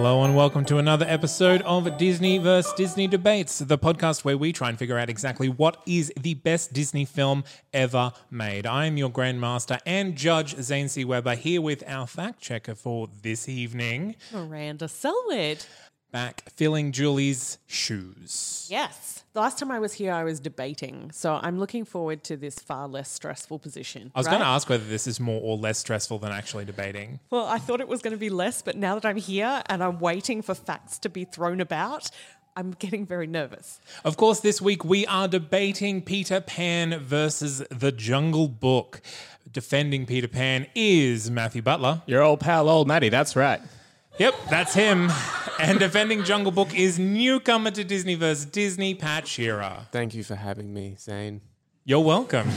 Hello and welcome to another episode of Disney vs. Disney Debates, the podcast where we try and figure out exactly what is the best Disney film ever made. I am your Grandmaster and Judge Zane C. Weber here with our fact checker for this evening, Miranda Selwood. Back filling Julie's shoes. Yes. The last time I was here, I was debating. So I'm looking forward to this far less stressful position. I was right? going to ask whether this is more or less stressful than actually debating. Well, I thought it was going to be less, but now that I'm here and I'm waiting for facts to be thrown about, I'm getting very nervous. Of course, this week we are debating Peter Pan versus the Jungle Book. Defending Peter Pan is Matthew Butler. Your old pal, old Matty. That's right. Yep, that's him. and defending Jungle Book is newcomer to Disney vs. Disney, Pat Shearer. Thank you for having me, Zane. You're welcome.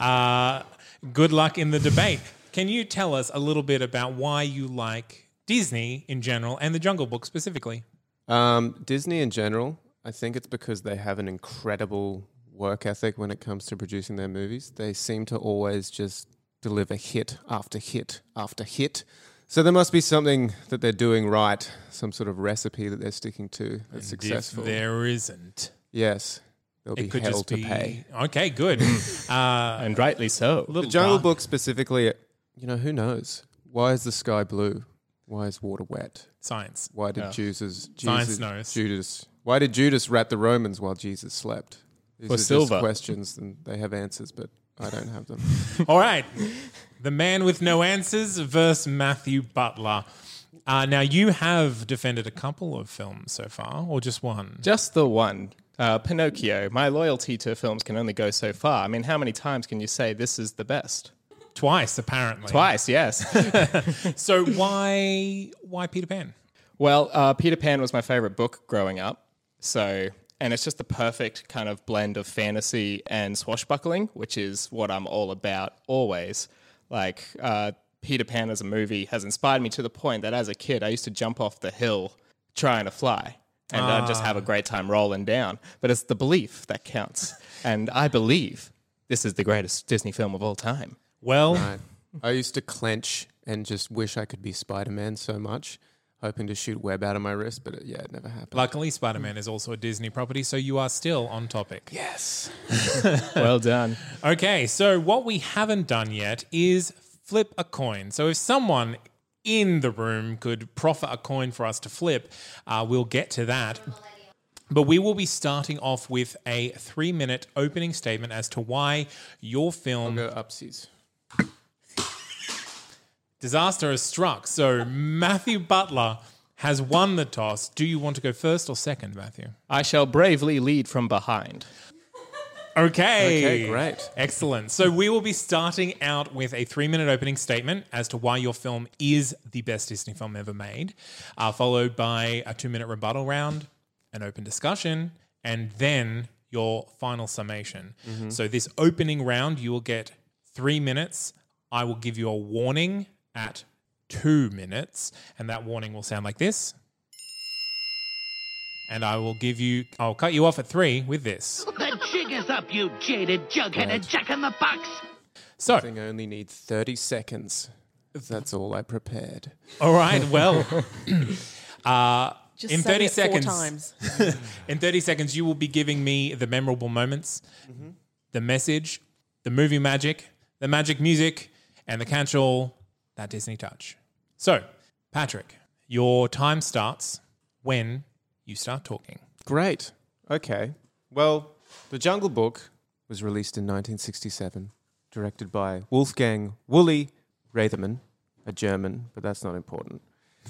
Uh, good luck in the debate. Can you tell us a little bit about why you like Disney in general and the Jungle Book specifically? Um, Disney in general, I think it's because they have an incredible work ethic when it comes to producing their movies. They seem to always just deliver hit after hit after hit. So there must be something that they're doing right, some sort of recipe that they're sticking to that's successful. If there isn't, yes, there'll be it could hell just to be pay. okay. Good. uh, and rightly so. The little Jungle dark. Book specifically, you know, who knows? Why is the sky blue? Why is water wet? science. Why did Yeah. Jesus, Science Jesus knows. Judas? Why did Judas rat the Romans while Jesus slept? These For are just silver. questions, and they have answers, but I don't have them. All right. The man with no answers versus Matthew Butler. Uh, now, you have defended a couple of films so far, or just one? Just the one. Uh, Pinocchio. My loyalty to films can only go so far. I mean, how many times can you say this is the best? Twice, apparently. Twice, yes. So why why Peter Pan? well, uh, Peter Pan was my favorite book growing up. So, and it's just the perfect kind of blend of fantasy and swashbuckling, which is what I'm all about always. Like, uh, Peter Pan as a movie has inspired me to the point that as a kid, I used to jump off the hill trying to fly. And I'd just have a great time rolling down. But it's the belief that counts. And I believe this is the greatest Disney film of all time. Well, Right. I used to clench and just wish I could be Spider Man so much, hoping to shoot web out of my wrist, but it, yeah, it never happened. luckily Spider Man is also a Disney property, so you are still on topic. yes. Well done. Okay, so what we haven't done yet is flip a coin. So if someone in the room could proffer a coin for us to flip, uh, we'll get to that. But we will be starting off with a three minute opening statement as to why your film Go upsies. Disaster has struck. So Matthew Butler has won the toss. Do you want to go first or second, Matthew? I shall bravely lead from behind. Okay. Okay, great. Excellent. So we will be starting out with a three minute opening statement as to why your film is the best Disney film ever made, uh, followed by a two minute rebuttal round, an open discussion, and then your final summation. So this opening round, you will get three minutes. I will give you a warning at two minutes, and that warning will sound like this. And I will give you, I'll cut you off at three with this. The jig is up, you jaded, jug-headed jack in the box. So, I think I only need 30 seconds. That's all I prepared. All right. Well, uh, Just in 30 seconds, times. in 30 seconds, you will be giving me the memorable moments, the message, the movie magic, the magic music, and the catch-all, that Disney touch. So, Patrick, your time starts when you start talking. Great. Okay. Well, The Jungle Book was released in 1967, directed by Wolfgang Woolie Reitherman, a German, but that's not important.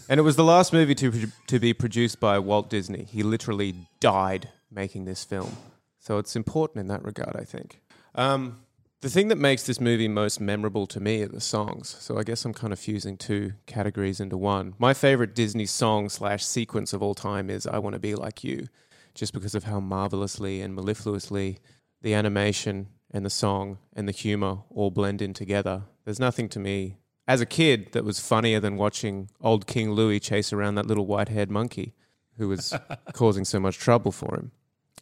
And it was the last movie to, to be produced by Walt Disney. He literally died making this film. So it's important in that regard, I think. Um, the thing that makes this movie most memorable to me are the songs. So I guess I'm kind of fusing two categories into one. My favorite Disney song slash sequence of all time is I Want to Be Like You, just because of how marvelously and mellifluously the animation and the song and the humor all blend in together. There's nothing to me as a kid that was funnier than watching old King Louie chase around that little white haired monkey who was causing so much trouble for him.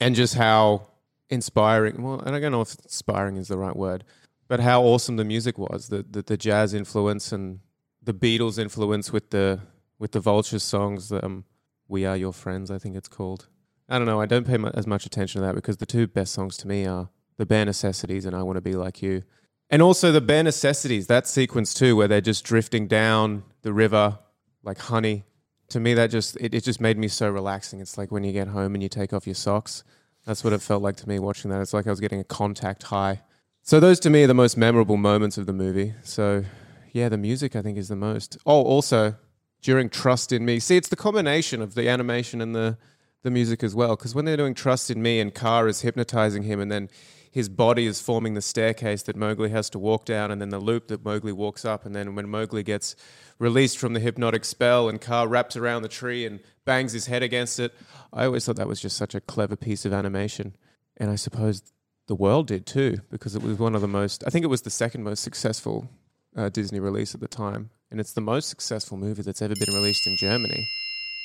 And just how inspiring, well, and I don't know if inspiring is the right word, but how awesome the music was, the, the, the jazz influence and the Beatles influence with the, with the Vultures songs, um, We Are Your Friends, I think it's called. I don't know. I don't pay as much attention to that because the two best songs to me are The Bare Necessities and I Want to Be Like You. And also The Bare Necessities, that sequence too, where they're just drifting down the river like honey. To me, that just, it, it just made me so relaxing. It's like when you get home and you take off your socks. That's what it felt like to me watching that. It's like I was getting a contact high. So those to me are the most memorable moments of the movie. So yeah, the music I think is the most. Oh, also during Trust in Me. See, it's the combination of the animation and the the music as well. Because when they're doing Trust in Me and Kaa is hypnotizing him, and then his body is forming the staircase that Mowgli has to walk down, and then the loop that Mowgli walks up, and then when Mowgli gets released from the hypnotic spell and Kaa wraps around the tree and bangs his head against it, I always thought that was just such a clever piece of animation. And I suppose the world did too, because it was one of the most, I think it was the second most successful uh, Disney release at the time. And it's the most successful movie that's ever been released in Germany,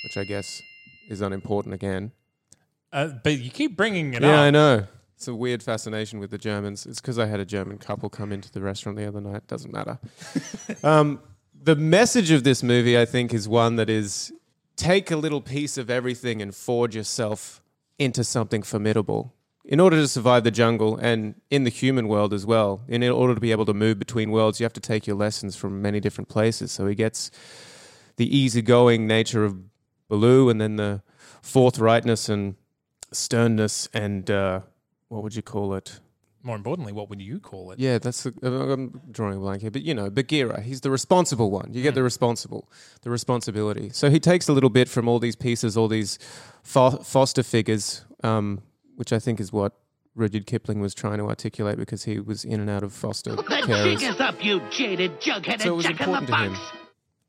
which I guess is unimportant again. Uh, but you keep bringing it Yeah, up. Yeah, I know. It's a weird fascination with the Germans. It's because I had a German couple come into the restaurant the other night. Doesn't matter. um, the message of this movie, I think, is one that is take a little piece of everything and forge yourself into something formidable. In order to survive the jungle and in the human world as well, in order to be able to move between worlds, you have to take your lessons from many different places. So he gets the easygoing nature of Baloo and then the forthrightness and sternness and uh, what would you call it? More importantly, what would you call it? Yeah, that's the, uh, I'm drawing a blank here, but you know, Bagheera, he's the responsible one. You get the responsible, the responsibility. So he takes a little bit from all these pieces, all these fo- foster figures, um, which I think is what Rudyard Kipling was trying to articulate because he was in and out of foster Put them carers. fingers up, you jaded jugheaded So it was jack in the important to him. box.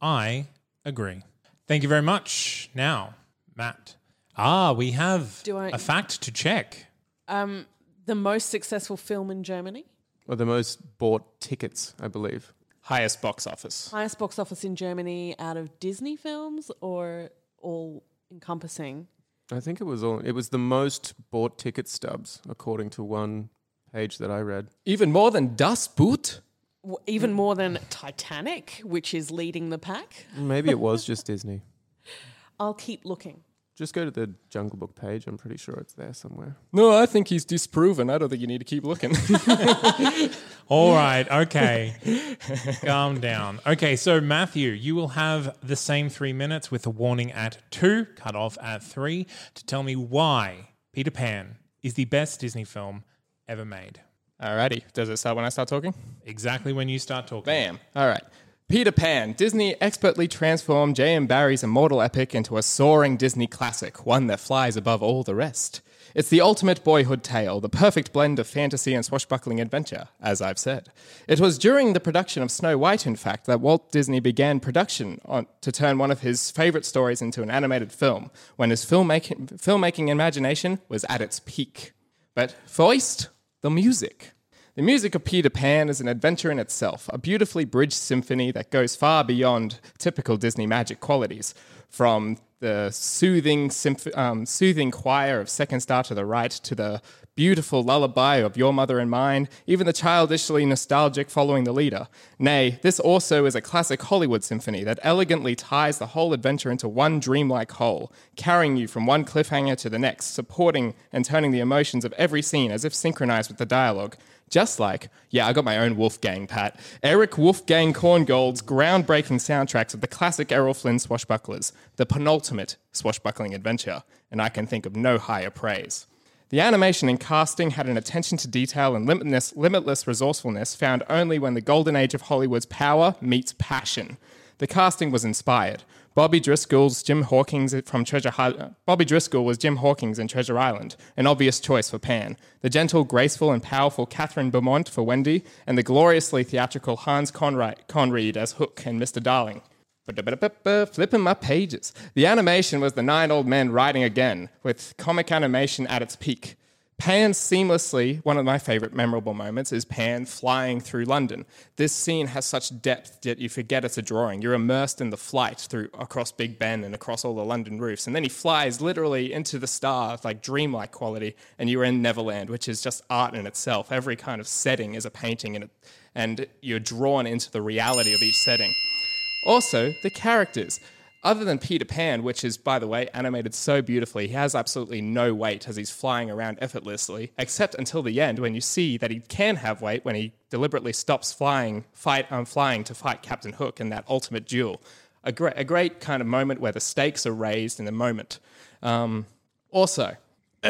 I agree. Thank you very much. Now, Matt. Ah, we have Do I- a fact to check. Um, the most successful film in Germany, Or the most bought tickets, I believe. Highest box office. highest box office in Germany out of Disney films, or all encompassing. I think it was all. It was the most bought ticket stubs, according to one page that I read. Even more than Das Boot? W- Even more than Titanic, which is leading the pack. Maybe it was just Disney. I'll keep looking. Just go to the Jungle Book page. I'm pretty sure it's there somewhere. No, I think he's disproven. I don't think you need to keep looking. All right, okay. Calm down. Okay, so Matthew, you will have the same three minutes with a warning at two, cut off at three, to tell me why Peter Pan is the best Disney film ever made. Alrighty. Does it start when I start talking? Exactly when you start talking. Bam. All right. Peter Pan. Disney expertly transformed J.M. Barrie's immortal epic into a soaring Disney classic, one that flies above all the rest. It's the ultimate boyhood tale, the perfect blend of fantasy and swashbuckling adventure, as I've said. It was during the production of Snow White, in fact, that Walt Disney began production on, to turn one of his favorite stories into an animated film, when his filmmaking, filmmaking imagination was at its peak. But first, the music. The music of Peter Pan is an adventure in itself, a beautifully bridged symphony that goes far beyond typical Disney magic qualities. From the soothing, symph- um, soothing choir of Second Star to the Right to the beautiful lullaby of Your Mother and Mine, even the childishly nostalgic Following the Leader. Nay, this also is a classic Hollywood symphony that elegantly ties the whole adventure into one dreamlike whole, carrying you from one cliffhanger to the next, supporting and turning the emotions of every scene as if synchronized with the dialogue. Just like, yeah, I got my own Wolfgang, Pat. Erich Wolfgang Korngold's groundbreaking soundtracks of the classic Errol Flynn swashbucklers, the penultimate swashbuckling adventure, and I can think of no higher praise. The animation and casting had an attention to detail and limitless, limitless resourcefulness found only when the golden age of Hollywood's power meets passion. The casting was inspired. Bobby Driscoll's Jim Hawkins from Treasure Hi- Bobby Driscoll was Jim Hawkins in Treasure Island, an obvious choice for Pan. The gentle, graceful, and powerful Kathryn Beaumont for Wendy, and the gloriously theatrical Hans Conried, Conried as Hook and Mr. Darling. Flipping my pages. The animation was the nine old men riding again, with comic animation at its peak. Pan seamlessly, one of my favorite memorable moments is Pan flying through London. This scene has such depth that you forget it's a drawing. You're immersed in the flight through across Big Ben and across all the London roofs. And then he flies literally into the stars, like dreamlike quality, and you're in Neverland, which is just art in itself. Every kind of setting is a painting, and, it, and you're drawn into the reality of each setting. Also, the characters. Other than Peter Pan, which is, by the way, animated so beautifully, he has absolutely no weight as he's flying around effortlessly, except until the end when you see that he can have weight when he deliberately stops flying, fight, um, flying to fight Captain Hook in that ultimate duel. A great, a great kind of moment where the stakes are raised in the moment. Um, also,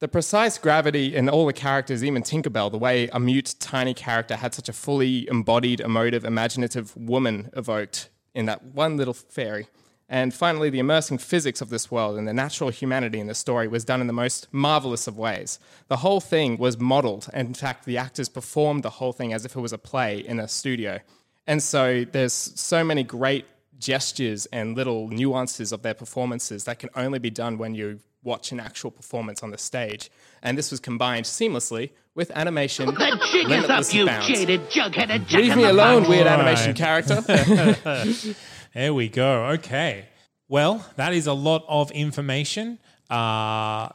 the precise gravity in all the characters, even Tinkerbell, the way a mute, tiny character had such a fully embodied, emotive, imaginative woman evoked in that one little fairy. And finally, the immersing physics of this world and the natural humanity in the story was done in the most marvelous of ways. The whole thing was modeled, and in fact, the actors performed the whole thing as if it was a play in a studio. And so there's so many great gestures and little nuances of their performances that can only be done when you watch an actual performance on the stage. And this was combined seamlessly with animation. The jig is limitless up, you bounds. jaded jugheaded jack Leave me alone, box. weird All animation character. There we go. Okay. Well, that is a lot of information. Uh,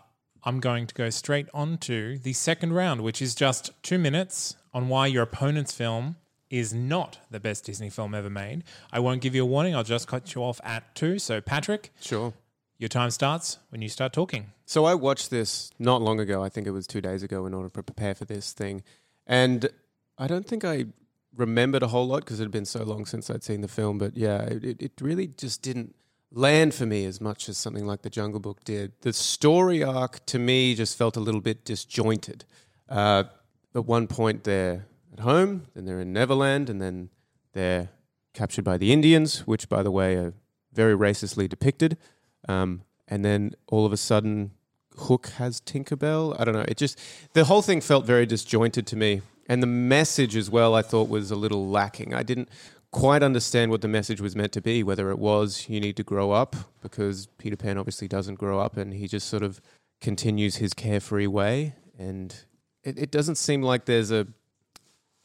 I'm going to go straight on to the second round, which is just two minutes on why your opponent's film is not the best Disney film ever made. I won't give you a warning. I'll just cut you off at two. So, Patrick, Sure. Your time starts when you start talking. So I watched this not long ago. I think it was two days ago in order to prepare for this thing. And I don't think I remembered a whole lot because it had been so long since I'd seen the film. But yeah, it, it- really just didn't land for me as much as something like The Jungle Book did. The story arc to me just felt a little bit disjointed. Uh, at one point, they're at home, then they're in Neverland, and then they're captured by the Indians, which, by the way, are very racistly depicted. Um, and then all of a sudden, Hook has Tinkerbell. I don't know. It just the whole thing felt very disjointed to me, and the message as well. I thought was a little lacking. I didn't quite understand what the message was meant to be. Whether it was you need to grow up because Peter Pan obviously doesn't grow up, and he just sort of continues his carefree way, and it, it doesn't seem like there's a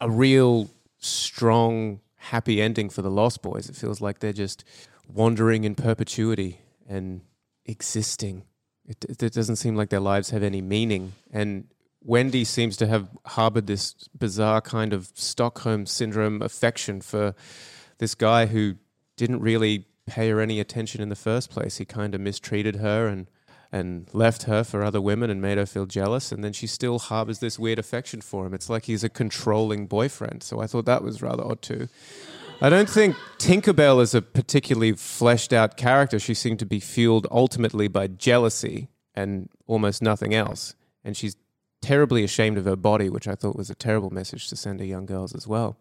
a real strong happy ending for the Lost Boys. It feels like they're just wandering in perpetuity and existing. It, it, doesn't seem like their lives have any meaning. And Wendy seems to have harbored this bizarre kind of Stockholm syndrome affection for this guy who didn't really pay her any attention in the first place. He kind of mistreated her and and left her for other women and made her feel jealous and then she still harbors this weird affection for him. It's like he's a controlling boyfriend. So I thought that was rather odd too. I don't think Tinkerbell is a particularly fleshed out character. She seemed to be fueled ultimately by jealousy and almost nothing else. And she's terribly ashamed of her body, which I thought was a terrible message to send to young girls as well.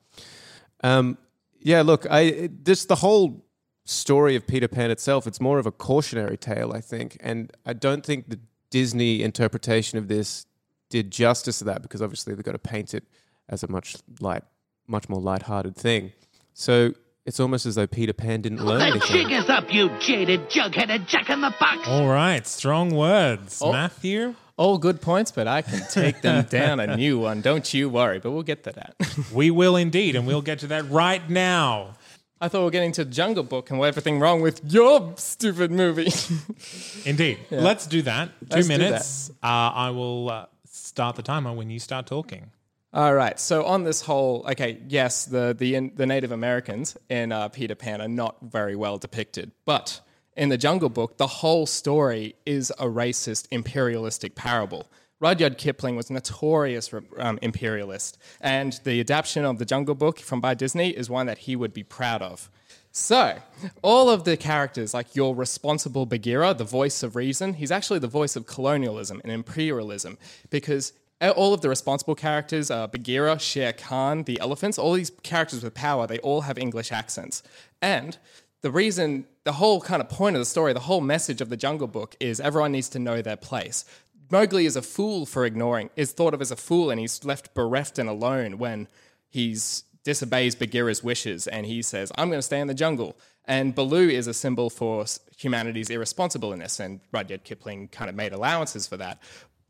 Um, yeah, look, I just the whole story of Peter Pan itself, it's more of a cautionary tale, I think. And I don't think the Disney interpretation of this did justice to that because obviously they've got to paint it as a much light, much more light-hearted thing. So it's almost as though Peter Pan didn't learn The jig anything. is up, you jaded jugheaded jack in the box. All right. Strong words. Oh. Matthew? All good points, but I can take them down a new one. Don't you worry, but we'll get to that. We will indeed, and we'll get to that right now. I thought we were getting to Jungle Book and what everything wrong with your stupid movie. Indeed. Let's do that. 2 Let's do minutes. Uh, I will uh, start the timer when you start talking. All right. So on this whole, okay, yes, the the the Native Americans in uh, Peter Pan are not very well depicted, but in the Jungle Book, the whole story is a racist imperialistic parable. Rudyard Kipling was a notorious um, imperialist, and the adaptation of the Jungle Book from by Disney is one that he would be proud of. So, all of the characters, like your responsible Bagheera, the voice of reason, he's actually the voice of colonialism and imperialism because all of the responsible characters, uh, Bagheera, Shere Khan, the elephants, all these characters with power, they all have English accents. And the reason, the whole kind of point of the story, the whole message of the Jungle Book is everyone needs to know their place. Mowgli is a fool for ignoring, is thought of as a fool, and he's left bereft and alone when he disobeys Bagheera's wishes and he says, I'm going to stay in the jungle. And Baloo is a symbol for humanity's irresponsibleness, and Rudyard Kipling kind of made allowances for that.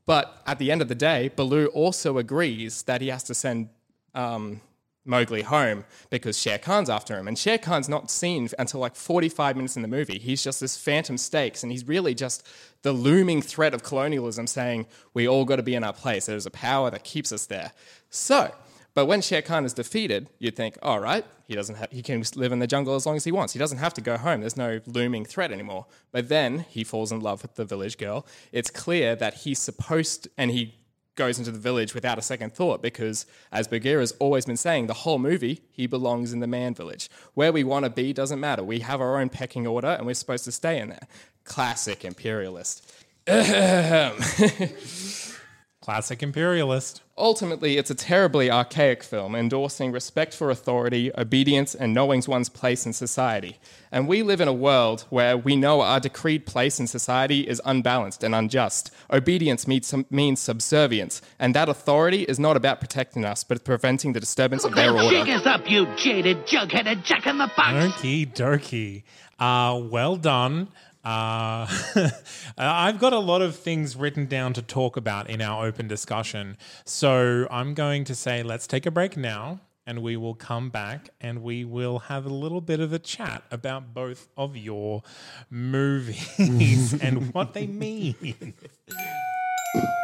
But at the end of the day, Baloo also agrees that he has to send um, Mowgli home because Shere Khan's after him. And Shere Khan's not seen until like 45 minutes in the movie. He's just this phantom stakes, and he's really just the looming threat of colonialism saying, we all got to be in our place. There's a power that keeps us there. So, but when Shere Khan is defeated, you'd think, all right, he doesn't have, he can live in the jungle as long as he wants. He doesn't have to go home. There's no looming threat anymore. But then he falls in love with the village girl. It's clear that he's supposed, and he goes into the village without a second thought because, as Bagheera's always been saying, the whole movie, he belongs in the man village. Where we want to be doesn't matter. We have our own pecking order and we're supposed to stay in there. Classic imperialist. Classic imperialist. Ultimately, it's a terribly archaic film endorsing respect for authority, obedience, and knowing one's place in society. And we live in a world where we know our decreed place in society is unbalanced and unjust. Obedience means, means subservience, and that authority is not about protecting us, but preventing the disturbance of their order. Jig us up, you jaded jug-headed jack in the box. Okie dokie. Uh, well done. Uh, I've got a lot of things written down to talk about in our open discussion. So I'm going to say let's take a break now and we will come back and we will have a little bit of a chat about both of your movies and what they mean.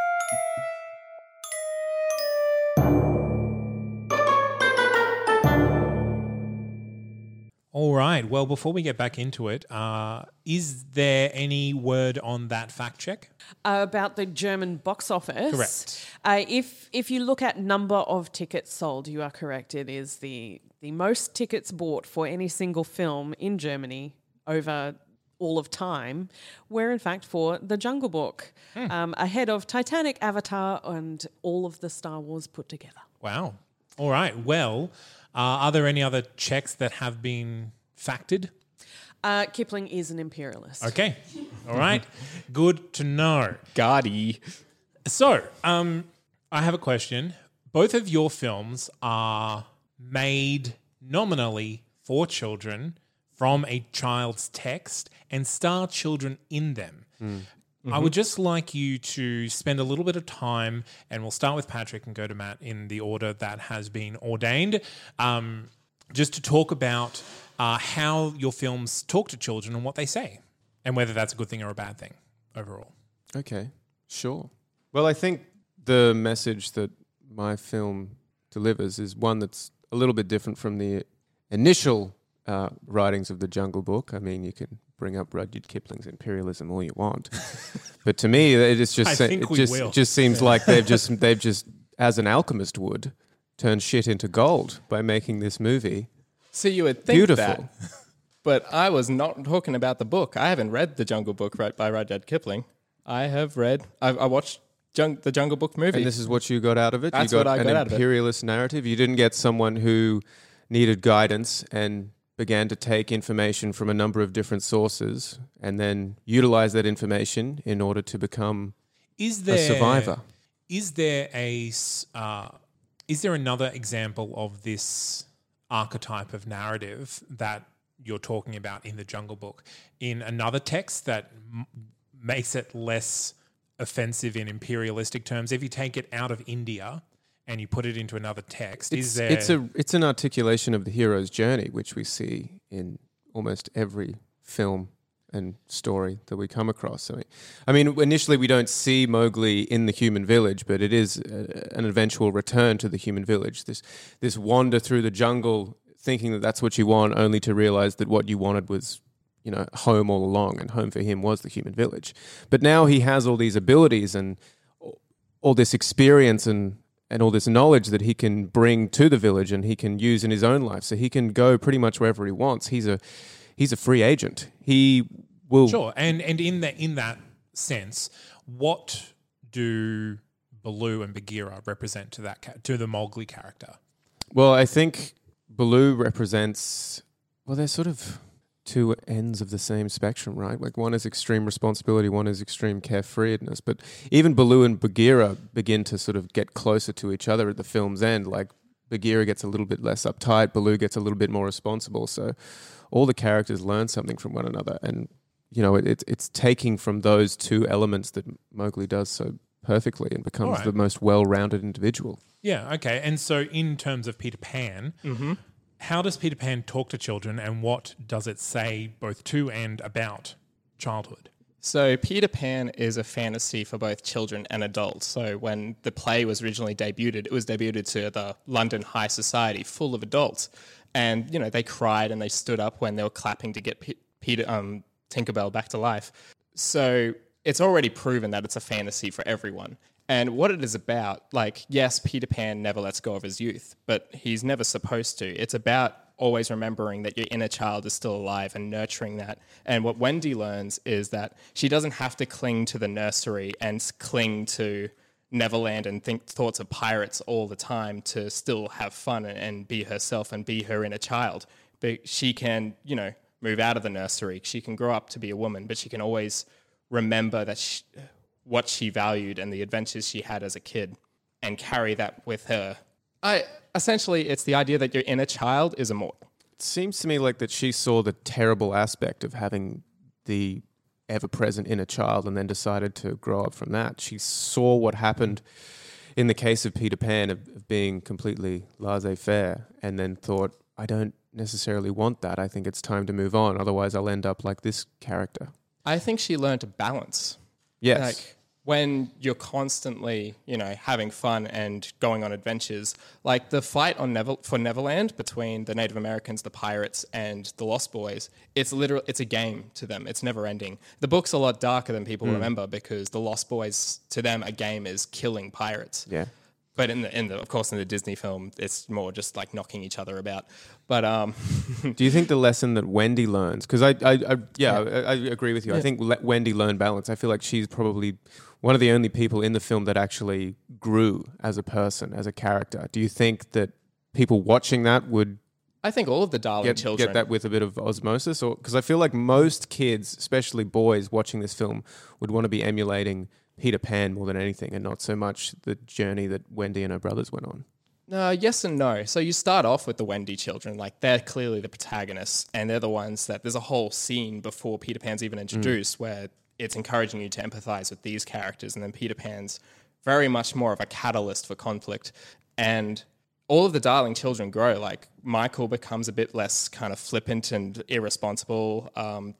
All right. Well, before we get back into it, uh, is there any word on that fact check? Uh, about the German box office. Correct. Uh, if if you look at number of tickets sold, you are correct. It is the the most tickets bought for any single film in Germany over all of time, were in fact for The Jungle Book, um, ahead of Titanic, Avatar, and all of the Star Wars put together. Wow. All right. Well, are there any other checks that have been factored? Uh, Kipling is an imperialist. Okay. All right. Good to know. Gotti. So, um, I have a question. Both of your films are made nominally for children from a child's text and star children in them. I would just like you to spend a little bit of time, and we'll start with Patrick and go to Matt in the order that has been ordained, um, just to talk about uh, how your films talk to children and what they say, and whether that's a good thing or a bad thing overall. Okay, sure. Well, I think the message that my film delivers is one that's a little bit different from the initial uh, writings of the Jungle Book. I mean, you can bring up Rudyard Kipling's imperialism all you want, but to me, it is just se- it just will. just seems like they've just they've just as an alchemist would turn shit into gold by making this movie. So you would think Beautiful. that. But I was not talking about the book. I haven't read The Jungle Book right by Rudyard Kipling. I have read, I, I watched Jung, the Jungle Book movie. And this is what you got out of it. That's you got what I an got out of it. imperialist narrative. You didn't get someone who needed guidance and began to take information from a number of different sources and then utilize that information in order to become Is there a survivor. Is there a uh, is there another example of this archetype of narrative that you're talking about in the Jungle Book in another text that m- makes it less offensive in imperialistic terms? If you take it out of India and you put it into another text, It's, is there? it's a it's an articulation of the hero's journey, which we see in almost every film and story that we come across. I mean, I mean, initially we don't see Mowgli in the human village, but it is uh, an eventual return to the human village. This this wander through the jungle, thinking that that's what you want, only to realize that what you wanted was you know home all along, and home for him was the human village. But now he has all these abilities and all this experience and and all this knowledge that he can bring to the village and he can use in his own life. So he can go pretty much wherever he wants. He's a he's a free agent. He will Sure, and and in that in that sense, what do Baloo and Bagheera represent to that to the Mowgli character? Well, I think Baloo represents well, they're sort of two ends of the same spectrum, right? Like one is extreme responsibility, one is extreme carefreedness. But even Baloo and Bagheera begin to sort of get closer to each other at the film's end. Like Bagheera gets a little bit less uptight, Baloo gets a little bit more responsible. So all the characters learn something from one another, and you know, it, it's it's taking from those two elements that Mowgli does so perfectly and becomes Alright. the most well-rounded individual. Yeah, okay. And so, in terms of Peter Pan, mm-hmm. How does Peter Pan talk to children, and what does it say both to and about childhood? So Peter Pan is a fantasy for both children and adults. So when the play was originally debuted, it was debuted to the London high society full of adults, and you know they cried and they stood up when they were clapping to get P- Peter um, Tinkerbell back to life. So it's already proven that it's a fantasy for everyone. And what it is about, like, yes, Peter Pan never lets go of his youth, but he's never supposed to. It's about always remembering that your inner child is still alive and nurturing that. And what Wendy learns is that she doesn't have to cling to the nursery and cling to Neverland and think thoughts of pirates all the time to still have fun and, and be herself and be her inner child. But she can, you know, move out of the nursery. She can grow up to be a woman, but she can always remember that she, what she valued and the adventures she had as a kid and carry that with her. I essentially it's the idea that your inner child is immortal. It seems to me like that she saw the terrible aspect of having the ever present inner child and then decided to grow up from that. She saw what happened in the case of Peter Pan of, of being completely laissez faire and then thought, I don't necessarily want that. I think it's time to move on. Otherwise, I'll end up like this character. I think she learned to balance. Yes. Like when you're constantly, you know, having fun and going on adventures, like the fight on Never for Neverland between the Native Americans, the pirates, and the Lost Boys, it's literal. It's a game to them. It's never ending. The book's a lot darker than people remember because the Lost Boys, to them, a game is killing pirates. yeah. But in the, in the, of course, in the Disney film, it's more just like knocking each other about. But um, Do you think the lesson that Wendy learns? Because I, I, I, yeah, I, I agree with you. I think Wendy learned balance. I feel like she's probably one of the only people in the film that actually grew as a person, as a character. Do you think that people watching that would I think all of the Darling get, children get that with a bit of osmosis? Or because I feel like most kids, especially boys, watching this film would want to be emulating Peter Pan more than anything, and not so much the journey that Wendy and her brothers went on. Uh, yes and no. So you start off with the Wendy children, like they're clearly the protagonists, and they're the ones that there's a whole scene before Peter Pan's even introduced where it's encouraging you to empathize with these characters, and then Peter Pan's very much more of a catalyst for conflict. And all of the darling children grow. Like Michael becomes a bit less kind of flippant and irresponsible. Um,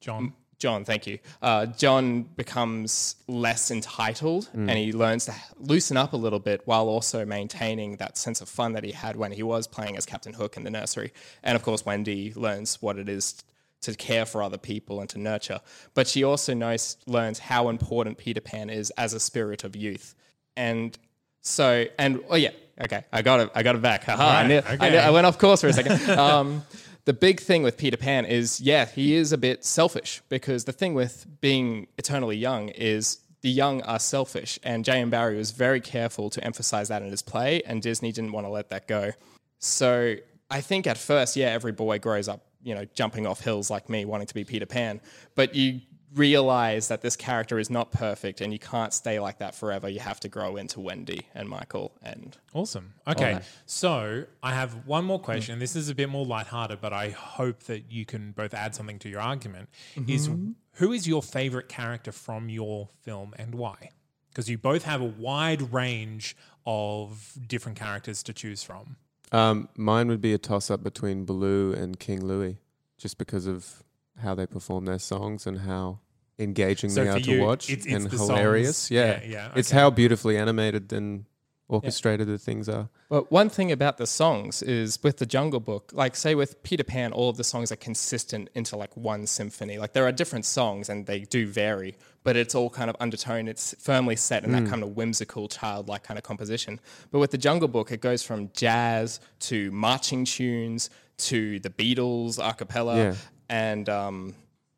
John. John, thank you. Uh, John becomes less entitled and he learns to loosen up a little bit while also maintaining that sense of fun that he had when he was playing as Captain Hook in the nursery. And of course, Wendy learns what it is to care for other people and to nurture. But she also knows, learns how important Peter Pan is as a spirit of youth. And so, and oh yeah, okay, I got it, I got it back. Haha, I, Right, knew, I, knew- I went off course for a second. um, the big thing with Peter Pan is, yeah, he is a bit selfish because the thing with being eternally young is the young are selfish, and J.M. Barrie was very careful to emphasize that in his play, and Disney didn't want to let that go. So I think at first, yeah, every boy grows up, you know, jumping off hills like me, wanting to be Peter Pan, but you realize that this character is not perfect and you can't stay like that forever. You have to grow into Wendy and Michael and Awesome. Okay, so I have one more question. This is a bit more lighthearted, but I hope that you can both add something to your argument. Mm-hmm. Is who is your favorite character from your film and why? Because you both have a wide range of different characters to choose from. Um, mine would be a toss up between Baloo and King Louie, just because of how they perform their songs and how engaging So they are you, to watch it's- it's and hilarious. songs. Yeah, Yeah, yeah, It's how beautifully animated and orchestrated the things are. But one thing about the songs is with the Jungle Book, like say with Peter Pan, all of the songs are consistent into like one symphony. Like there are different songs and they do vary, but it's all kind of undertone. It's firmly set in that kind of whimsical, childlike kind of composition. But with the Jungle Book, it goes from jazz to marching tunes to the Beatles a cappella Yeah. and um,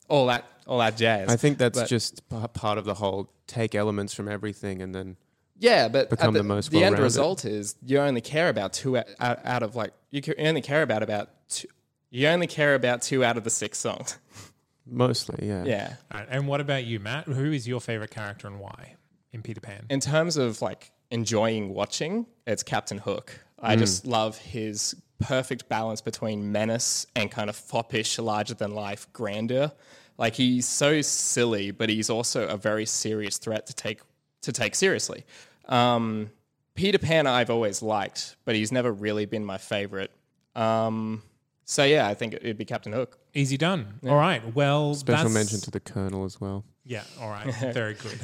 all that all that jazz. I think that's But- just p- part of the whole take elements from everything and then Yeah, but become at the most the end result is you only care about two out, out, out of like you only care about about two, you only care about two out of the six songs. mostly, yeah. yeah. All right, and what about you, Matt? Who is your favorite character and why in Peter Pan? In terms of like enjoying watching, it's Captain Hook. I mm. just love his perfect balance between menace and kind of foppish, larger than life grandeur. Like he's so silly, but he's also a very serious threat to take to take seriously. Um, Peter Pan, I've always liked, but he's never really been my favorite. Um, so yeah, I think it'd be Captain Hook. Easy done. All right. Well, Special that's- mention to the Colonel as well. Yeah. All right. Very good.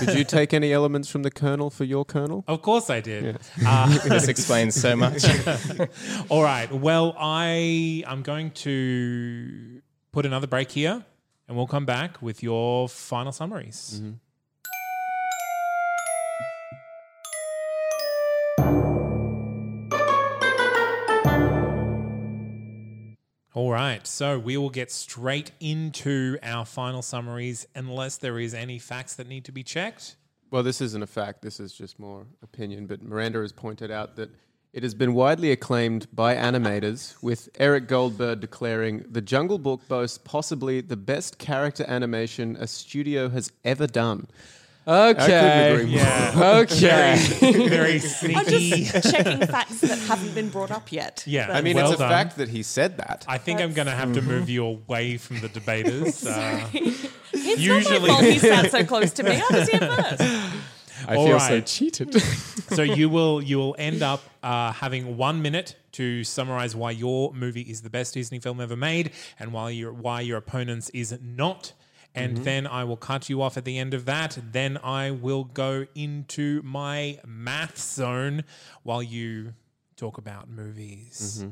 Did you take any elements from the Colonel for your Colonel? of course I did. this explains so much. All right. Well, I I'm going to put another break here, and we'll come back with your final summaries. All right, so we will get straight into our final summaries unless there is any facts that need to be checked. Well, this isn't a fact. This is just more opinion. But Miranda has pointed out that it has been widely acclaimed by animators, with Eric Goldberg declaring the Jungle Book boasts possibly the best character animation a studio has ever done. Okay. agree more. Yeah. Okay. Very I'm just checking facts that haven't been brought up yet. Yeah. I mean, Well it's a done. fact that he said that. I think I'm going to have to move you away from the debaters. Uh, It's Usually- not my fault he sat so close to me. I was here first. I All feel so cheated. so you will you will end up uh, having one minute to summarize why your movie is the best Disney film ever made, and why your why your opponent's is not. And then I will cut you off at the end of that. Then I will go into my math zone while you talk about movies.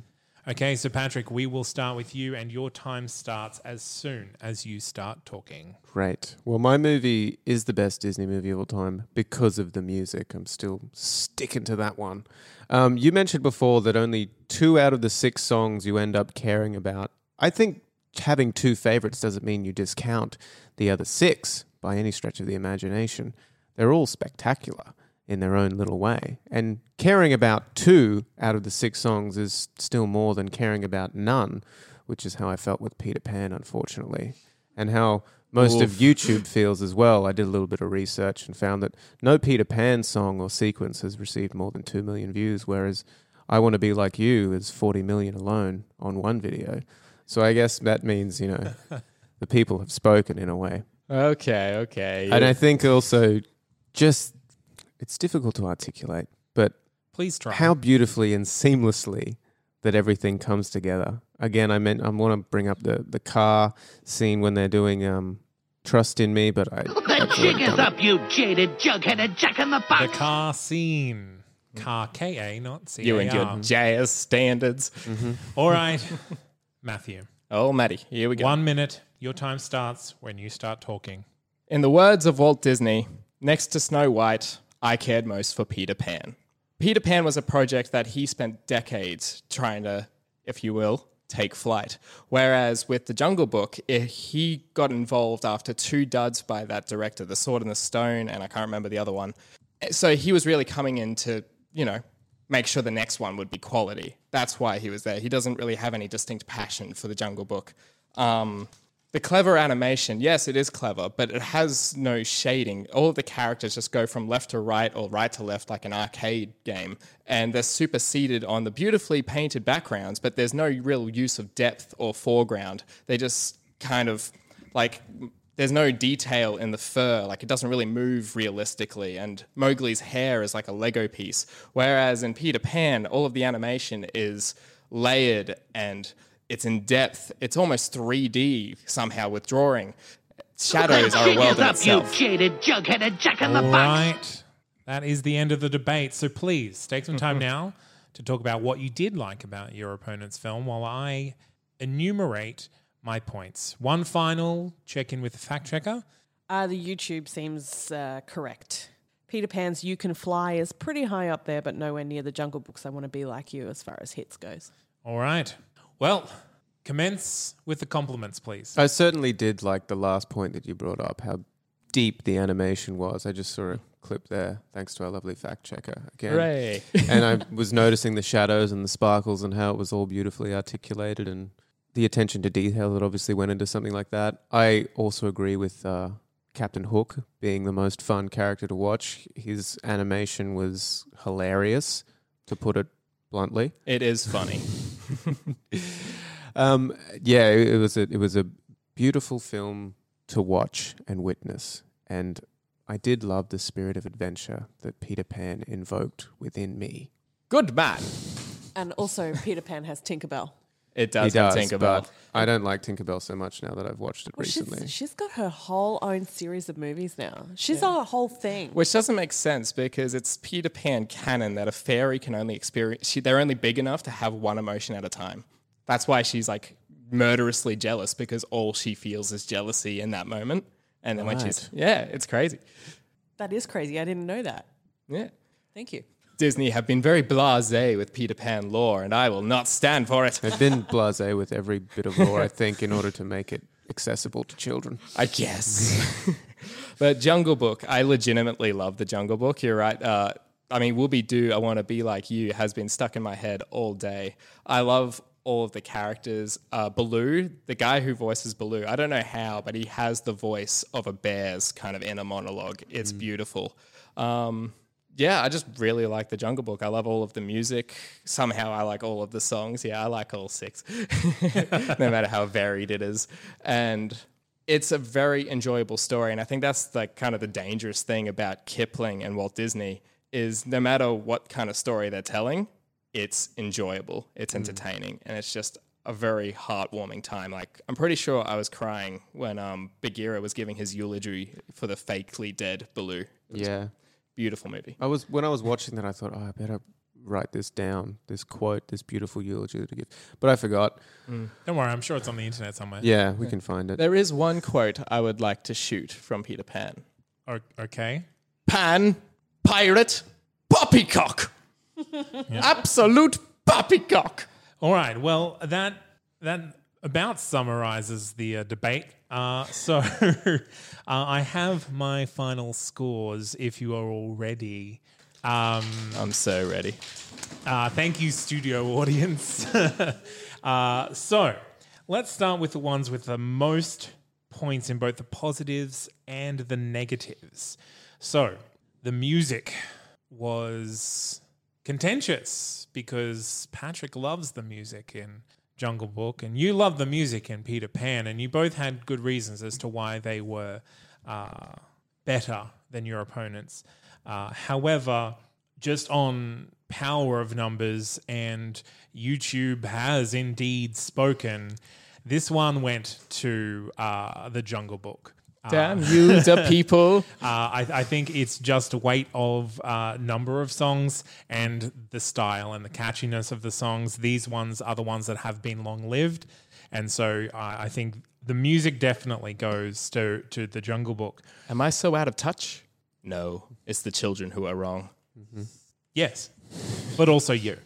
Okay, so Patrick, we will start with you, and your time starts as soon as you start talking. Great. Well, my movie is the best Disney movie of all time because of the music. I'm still sticking to that one. Um, you mentioned before that only two out of the six songs you end up caring about. I think having two favorites doesn't mean you discount the other six by any stretch of the imagination. They're all spectacular in their own little way. And caring about two out of the six songs is still more than caring about none, which is how I felt with Peter Pan, unfortunately. And how most of YouTube feels as well. I did a little bit of research and found that no Peter Pan song or sequence has received more than 2 million views, whereas I Want to Be Like You is 40 million alone on one video. So I guess that means, you know, the people have spoken in a way. okay, okay. And I think also just it's difficult to articulate, but Please try. how beautifully and seamlessly that everything comes together. Again, I meant I want to bring up the the car scene when they're doing um, "Trust in Me," but I The jig is up, you jaded, jug-headed jack in the box. the car scene. Kaa K A, not C A R. you and your jazz standards. All right, Matthew. Oh, Maddie, here we go. One minute. Your time starts when you start talking. In the words of Walt Disney, next to Snow White, I cared most for Peter Pan. Peter Pan was a project that he spent decades trying to, if you will, take flight. Whereas with The Jungle Book, eh, he got involved after two duds by that director, The Sword and the Stone, and I can't remember the other one. Eh, So he was really coming in to, you know, make sure the next one would be quality. That's why he was there. He doesn't really have any distinct passion for The Jungle Book. Um, the clever animation, yes, it is clever, but it has no shading. All of the characters just go from left to right or right to left like an arcade game, and they're superseded on the beautifully painted backgrounds, but there's no real use of depth or foreground. They just kind of like there's no detail in the fur, like it doesn't really move realistically, and Mowgli's hair is like a Lego piece. Whereas in Peter Pan, all of the animation is layered and it's in depth. It's almost 3D somehow with drawing. Shadows are a jig world is in up, you itself. jaded, jug-headed jack in the All box. right, that is the end of the debate. So please take some time now to talk about what you did like about your opponent's film while I enumerate my points. One final check in with the fact checker. Uh, the YouTube seems uh, correct. Peter Pan's You Can Fly is pretty high up there, but nowhere near the Jungle Books I Want to Be Like You as far as hits goes. All right. Well, commence with the compliments, please. I certainly did like the last point that you brought up, how deep the animation was. I just saw a clip there, thanks to our lovely fact checker again. Hooray. and I was noticing the shadows and the sparkles and how it was all beautifully articulated and the attention to detail that obviously went into something like that. I also agree with uh, Captain Hook being the most fun character to watch. His animation was hilarious, to put it bluntly. It is funny. Um, yeah, it, it was a it was a beautiful film to watch and witness, and I did love the spirit of adventure that Peter Pan invoked within me. Good man. And also, Peter Pan has Tinkerbell. It does, he does, Tinkerbell. I don't like Tinkerbell so much now that I've watched it Well, recently. she's, she's got her whole own series of movies now. She's a whole thing. Which doesn't make sense because it's Peter Pan canon that a fairy can only experience. She, they're only big enough to have one emotion at a time. That's why she's like murderously jealous because all she feels is jealousy in that moment. And then when she's yeah, it's crazy. That is crazy. I didn't know that. Yeah. Thank you. Disney have been very blasé with Peter Pan lore, and I will not stand for it. They've been blasé with every bit of lore, I think, in order to make it accessible to children. I guess. but Jungle Book, I legitimately love the Jungle Book. You're right. Uh, I mean, Whoopi Do, I Want to Be Like You has been stuck in my head all day. I love all of the characters. Uh, Baloo, the guy who voices Baloo, I don't know how, but he has the voice of a bear's kind of inner monologue. It's beautiful. Um, yeah, I just really like the Jungle Book. I love all of the music. Somehow I like all of the songs. Yeah, I like all six, no matter how varied it is. And it's a very enjoyable story. And I think that's like kind of the dangerous thing about Kipling and Walt Disney is no matter what kind of story they're telling, it's enjoyable, it's entertaining, and it's just a very heartwarming time. Like I'm pretty sure I was crying when um, Bagheera was giving his eulogy for the fakely dead Baloo. Yeah. Beautiful movie. I was when I was watching that I thought, oh, I better write this down, this quote, this beautiful eulogy that he gives. But I forgot. Don't worry, I'm sure it's on the internet somewhere. Yeah, we can find it. There is one quote I would like to shoot from Peter Pan. O- okay. Pan, pirate, poppycock. Absolute poppycock. All right. Well, that that about summarizes the uh, debate. Uh, so uh, I have my final scores. If you are all ready. Um, I'm so ready. uh, thank you, studio audience. uh, so let's start with the ones with the most points in both the positives and the negatives. So the music was contentious because Patrick loves the music in Jungle Book and you love the music in Peter Pan, and you both had good reasons as to why they were uh, better than your opponents. Uh, however, just on power of numbers, and YouTube has indeed spoken, this one went to uh, the Jungle Book. Damn you, the people. Uh, I, I think it's just weight of uh, number of songs and the style and the catchiness of the songs. These ones are the ones that have been long lived, and so uh, I think the music definitely goes to to the Jungle Book. Am I so out of touch? No, it's the children who are wrong. Yes, but also you.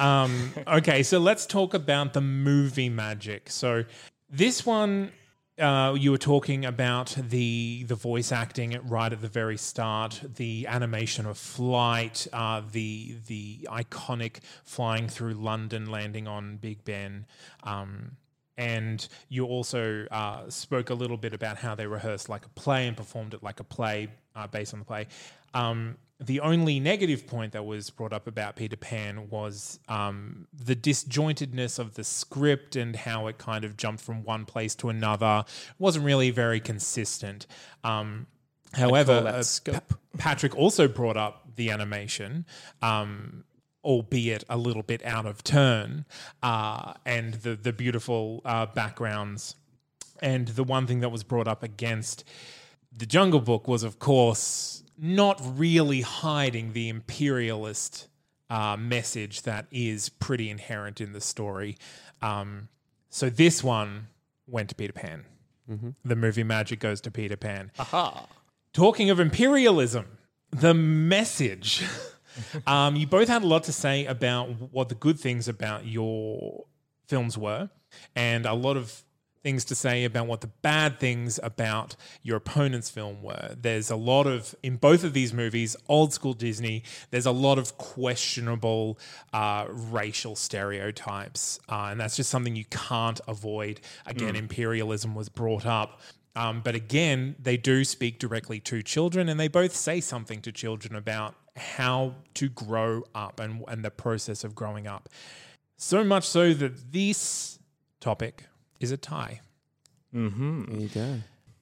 Um, okay, so let's talk about the movie magic. So this one, uh, you were talking about the the voice acting right at the very start, the animation of flight, uh, the the iconic flying through London, landing on Big Ben. Um, and you also uh, spoke a little bit about how they rehearsed like a play and performed it like a play uh, based on the play. Um, the only negative point that was brought up about Peter Pan was um, the disjointedness of the script and how it kind of jumped from one place to another. It wasn't really very consistent. Um, however, uh. Pa- Patrick also brought up the animation. Um, albeit a little bit out of turn, uh, and the the beautiful uh, backgrounds. And the one thing that was brought up against the Jungle Book was, of course, not really hiding the imperialist uh, message that is pretty inherent in the story. Um, so this one went to Peter Pan. The movie Magic goes to Peter Pan. Talking of imperialism, the message. um, you both had a lot to say about what the good things about your films were, and a lot of things to say about what the bad things about your opponent's film were. There's a lot of, in both of these movies, old school Disney, there's a lot of questionable uh, racial stereotypes. Uh, and that's just something you can't avoid. Again, imperialism was brought up. Um, but again, they do speak directly to children and they both say something to children about how to grow up and, and the process of growing up. So much so that this topic is a tie. Mm-hmm. There you go.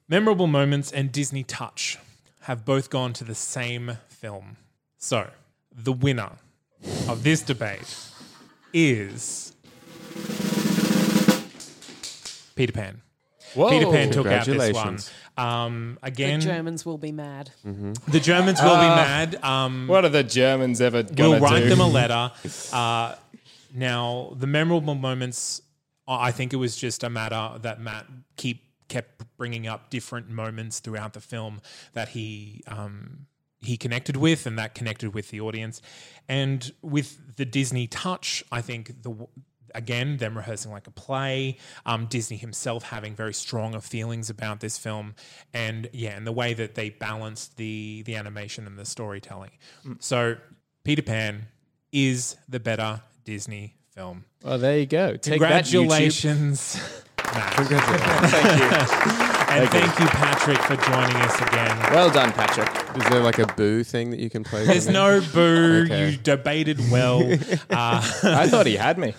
Memorable moments and Disney touch have both gone to the same film. So, the winner of this debate is Peter Pan. Peter Pan took out this one. Congratulations. Um, The Germans will be mad. the Germans will be mad. Um, What are the Germans ever gonna we'll write do? them a letter. Uh, now, the memorable moments, I think it was just a matter that Matt keep kept bringing up different moments throughout the film that he um, he connected with, and that connected with the audience. And with the Disney touch, I think the again them rehearsing like a play, um, Disney himself having very strong feelings about this film, and yeah, and the way that they balanced the the animation and the storytelling. So Peter Pan is the better Disney film. Well, there you go. Take that, YouTube. Congratulations, Matt. and thank you, Patrick, for joining us again. Well done, Patrick. Is there like a boo thing that you can play? There's for me? no boo. Okay. You debated well. I thought he had me.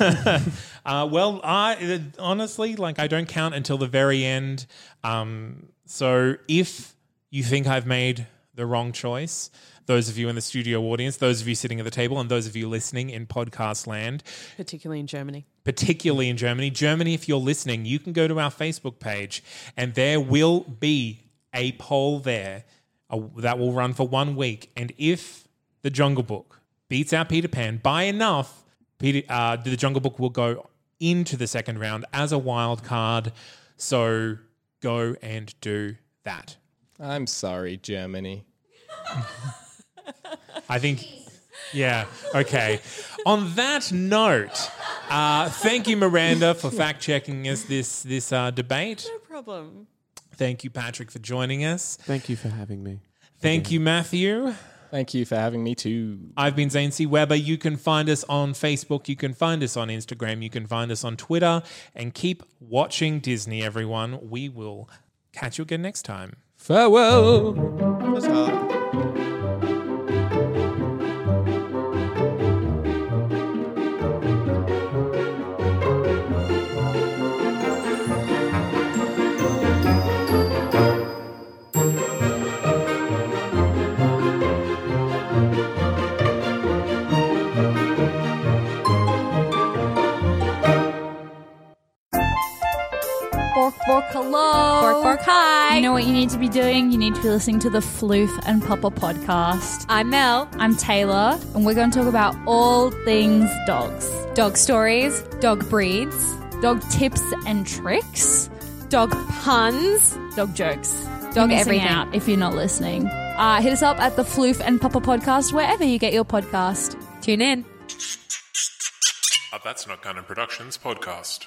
Uh, well, I uh, honestly, like, I don't count until the very end. Um, so if you think I've made the wrong choice, those of you in the studio audience, those of you sitting at the table, and those of you listening in podcast land, particularly in Germany. particularly in Germany. Germany, if you're listening, you can go to our Facebook page and there will be a poll there uh, that will run for one week. And if the Jungle Book beats out Peter Pan by enough, Peter, uh, the Jungle Book will go into the second round as a wild card. So go and do that. I'm sorry, Germany. I think, yeah, okay. On that note, uh, thank you, Miranda, for fact checking us this this uh, debate. No problem. Thank you, Patrick, for joining us. Thank you for having me. Thank you, Matthew. Thank you for having me too. I've been Zane C. Weber. You can find us on Facebook. You can find us on Instagram. You can find us on Twitter. And keep watching Disney, everyone. We will catch you again next time. Farewell. Need to be doing? You need to be listening to the Floof and Papa podcast. I'm Mel. I'm Taylor, and we're going to talk about all things dogs Dog stories, dog breeds, dog tips and tricks, dog puns. dog jokes, Dog everything. out if you're not listening. Uh, hit us up at the Floof and Papa podcast, wherever you get your podcast. Tune in. A That's Not Gunner Productions podcast.